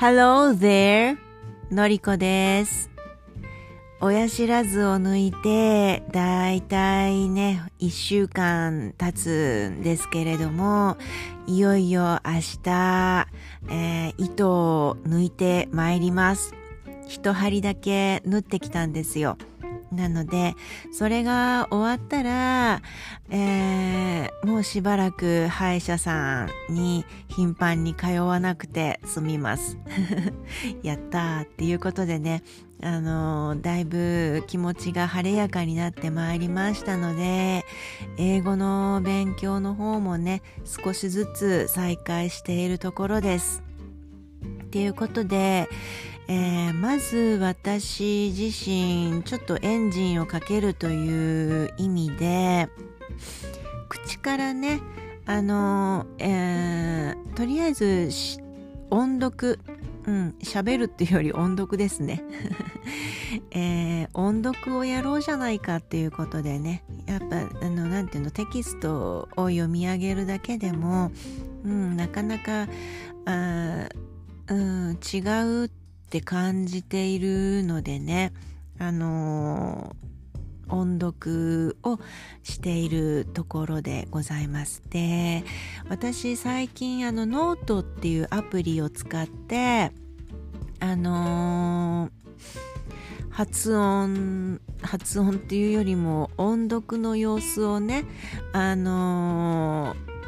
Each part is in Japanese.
Hello there! のりこです。親知らずを抜いて、だいたいね、一週間経つんですけれども、いよいよ明日、えー糸を抜いてまいります。一針だけ縫ってきたんですよ。なので、それが終わったら、えーもうしばらく歯医者さんに頻繁に通わなくて済みます。やったーっていうことでね、あのーだいぶ気持ちが晴れやかになってまいりましたので、英語の勉強の方もね、少しずつ再開しているところです。っていうことで、えーまず私自身ちょっとエンジンをかけるという意味で口からねあのえーとりあえず音読うん喋るっていうより音読ですね、えー音読をやろうじゃないかっていうことでねやっぱあのなんていうのテキストを読み上げるだけでも、うん、なかなかあうん、違うって感じているのでねあのー音読をしているところでございますで私最近あのノートっていうアプリを使ってあのー発音発音っていうよりも音読の様子をねあのー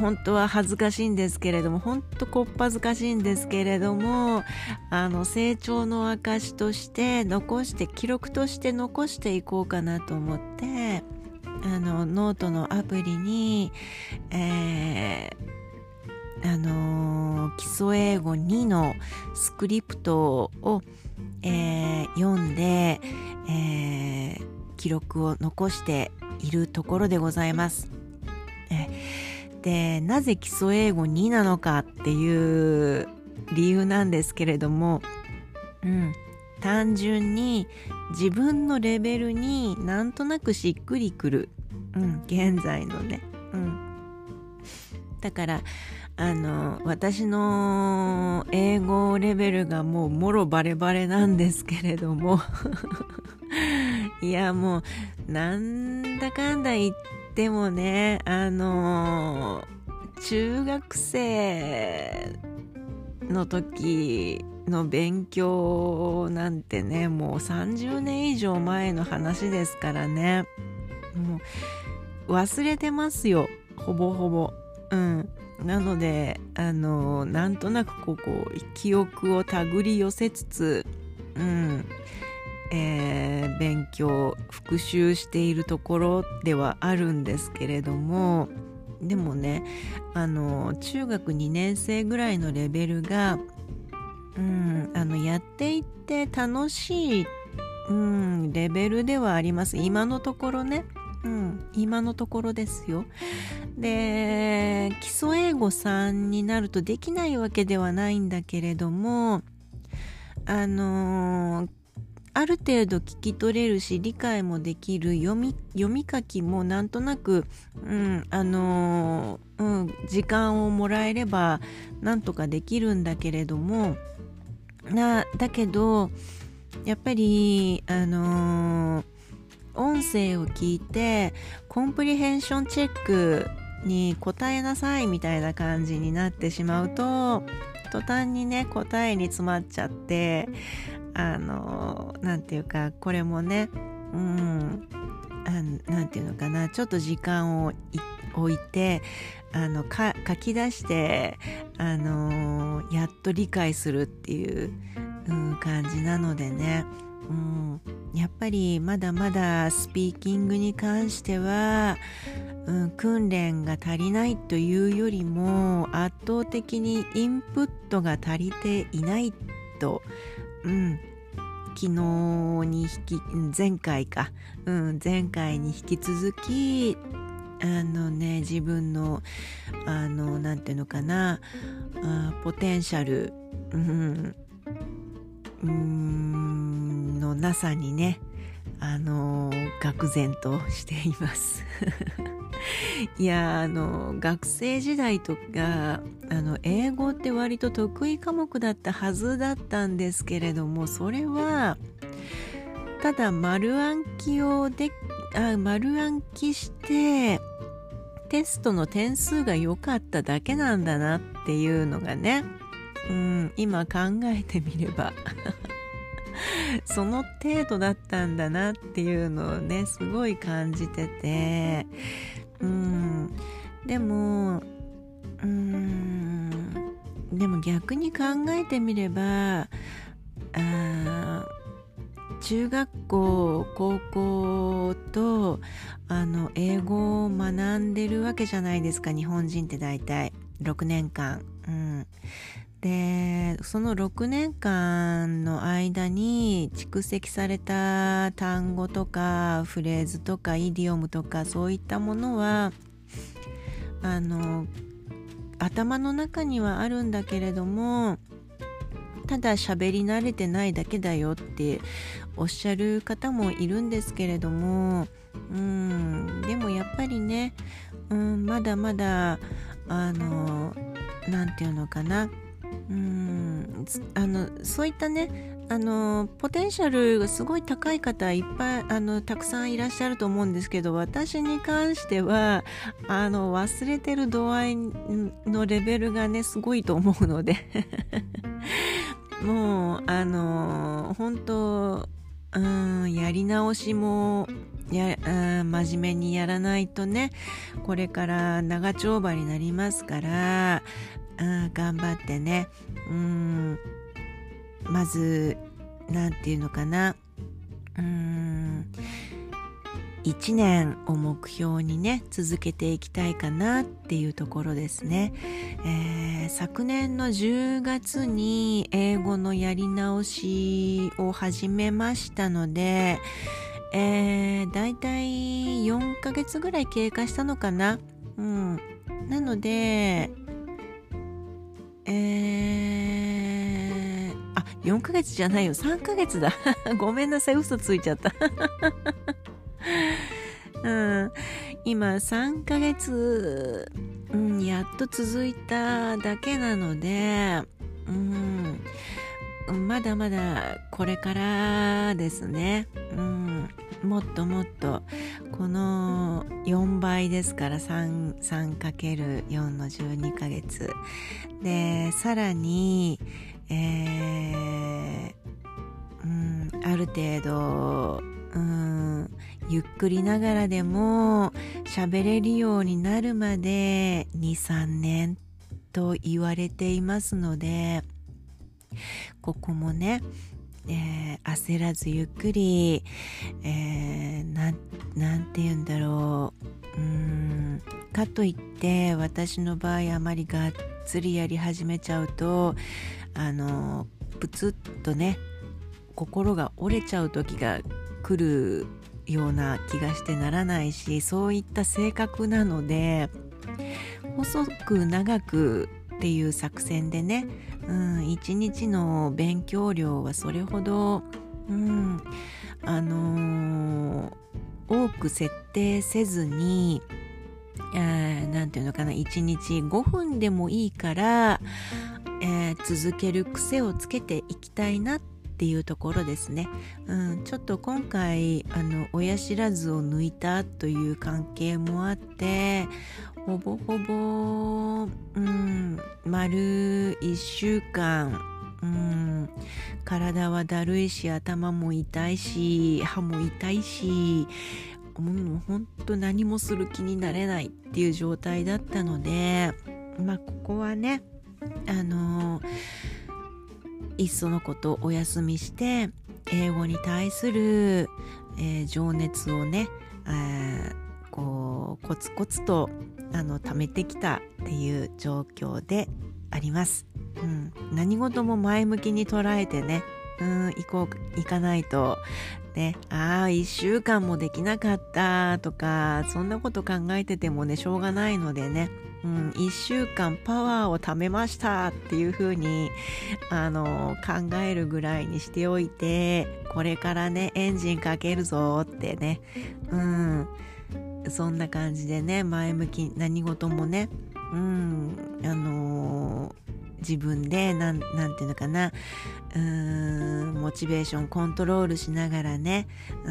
本当は恥ずかしいんですけれども本当こっぱずかしいんですけれどもあの成長の証として残して記録として残していこうかなと思ってあのノートのアプリに、えーあの基礎英語2のスクリプトを、えー読んで、えー記録を残しているところでございます。えーでなぜ基礎英語2なのかっていう理由なんですけれども、うん、単純に自分のレベルになんとなくしっくりくる、うん、現在のね、うん、だからあの私の英語レベルがもうもろバレバレなんですけれども。いやもうなんだかんだ言ってでもねあの中学生の時の勉強なんてねもう30年以上前の話ですからね。もう忘れてますよほぼほぼ。うん。なのであのなんとなくここ記憶を手繰り寄せつつうん。えー勉強復習しているところではあるんですけれどもでもねあの中学2年生ぐらいのレベルが、うん、あのやっていって楽しい、うん、レベルではあります今のところね、うん、今のところですよ。で基礎英語3になるとできないわけではないんだけれどもあのーある程度聞き取れるし理解もできる読み書きもなんとなく、うんあのーうん、時間をもらえればなんとかできるんだけれどもなだけどやっぱりあのー音声を聞いてコンプリヘンションチェックに答えなさいみたいな感じになってしまうと途端にね答えに詰まっちゃってあのなんていうかこれもねうんあなんていうのかなちょっと時間を置いてあのか書き出してあのやっと理解するっていう、うん、感じなのでね、うん、やっぱりまだまだスピーキングに関しては、うん、訓練が足りないというよりも圧倒的にインプットが足りていないと、うん、昨日に引き前回か、うん、前回に引き続きあのね自分のあのなんていうのかな。あポテンシャル、うん、うんのなさにねあの愕然としています。いやあの学生時代とかあの英語って割と得意科目だったはずだったんですけれどもそれはただ丸暗記をであ丸暗記してテストの点数が良かっただけなんだなっていうのがね、うん、今考えてみれば その程度だったんだなっていうのをねすごい感じててうん。でもうん。でも逆に考えてみればあ中学校高校とあの英語を学んでるわけじゃないですか日本人って大体。6年間。うん、でその6年間の間に蓄積された単語とかフレーズとかイディオムとかそういったものはあの頭の中にはあるんだけれどもただ喋り慣れてないだけだよっておっしゃる方もいるんですけれどもうんでもやっぱりね、うん、まだまだあの何て言うのかなうん。あのそういったねあのポテンシャルがすごい高い方いっぱいあのたくさんいらっしゃると思うんですけど私に関してはあの忘れてる度合いのレベルがねすごいと思うので。もうあの本当うんやり直しもや真面目にやらないとねこれから長丁場になりますからあ頑張ってねうんまず何て言うのかなうん1年を目標にね続けていきたいかなっていうところですね、えー、昨年の10月に英語のやり直しを始めましたので、えー、だいたい4ヶ月ぐらい経過したのかなうんなのでえー、あ、4ヶ月じゃないよ。3ヶ月だ。ごめんなさい。嘘ついちゃった。今3ヶ月、うん、やっと続いただけなので、うん、まだまだこれからですね。うん、もっともっとこの4倍ですから 3×4 の12ヶ月。でさらに、えーうん、ある程度、うん、ゆっくりながらでも喋れるようになるまで23年と言われていますのでここもねえー、焦らずゆっくり、えー、ななんて言うんだろう。うんかといって私の場合あまりがっつりやり始めちゃうとあのプツッとね心が折れちゃう時が来るような気がしてならないしそういった性格なので細く長くっていう作戦でねうん、一日の勉強量はそれほど、うん、あのー、多く設定せずに何て言うのかな1日5分でもいいから、えー、続ける癖をつけていきたいなっていうところですね、うん、ちょっと今回あの親知らずを抜いたという関係もあってほぼほぼ、うん、丸1週間、うん、体はだるいし頭も痛いし歯も痛いしもうほん何もする気になれないっていう状態だったのでまあここはねあのいっそのことお休みして英語に対する、えー、情熱をね、こうコツコツとあの貯めてきたっていう状況であります。うん、何事も前向きに捉えてね、うん、行こう行かないとね、ああ1週間もできなかったとかそんなこと考えててもねしょうがないのでね、うん、1週間パワーを貯めましたっていう風にあの考えるぐらいにしておいてこれからねエンジンかけるぞってね、うん、そんな感じでね前向き何事もね。うん。あの自分でなんなんていうのかな。うーん。モチベーションコントロールしながらね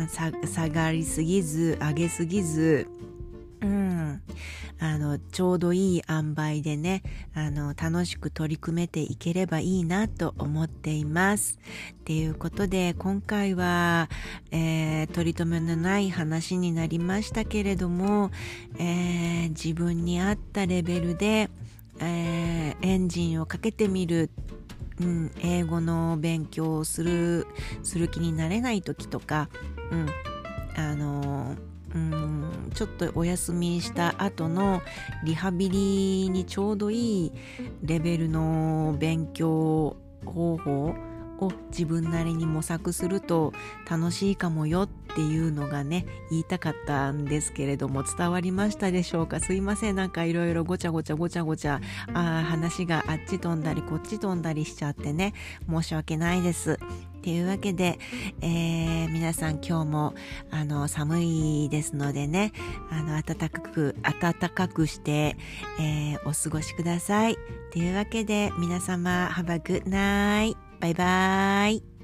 下がりすぎず上げすぎずあのちょうどいい塩梅でねあの楽しく取り組めていければいいなと思っています。っていうことで今回は、えー、取り留めのない話になりましたけれども、えー、自分に合ったレベルでえー、エンジンをかけてみる、うん、英語の勉強をするする気になれない時とか、うん、あのうんちょっとお休みした後のリハビリにちょうどいいレベルの勉強方法を自分なりに模索すると楽しいかもよっていうのがね言いたかったんですけれども伝わりましたでしょうか？すいませんなんかいろいろごちゃごちゃごちゃごちゃあ話があっち飛んだりこっち飛んだりしちゃってね申し訳ないですっていうわけで、えー、皆さん今日もあの寒いですのでねあの暖かく暖かくして、えー、お過ごしください。というわけで皆様 Have a good night! バイバーイ。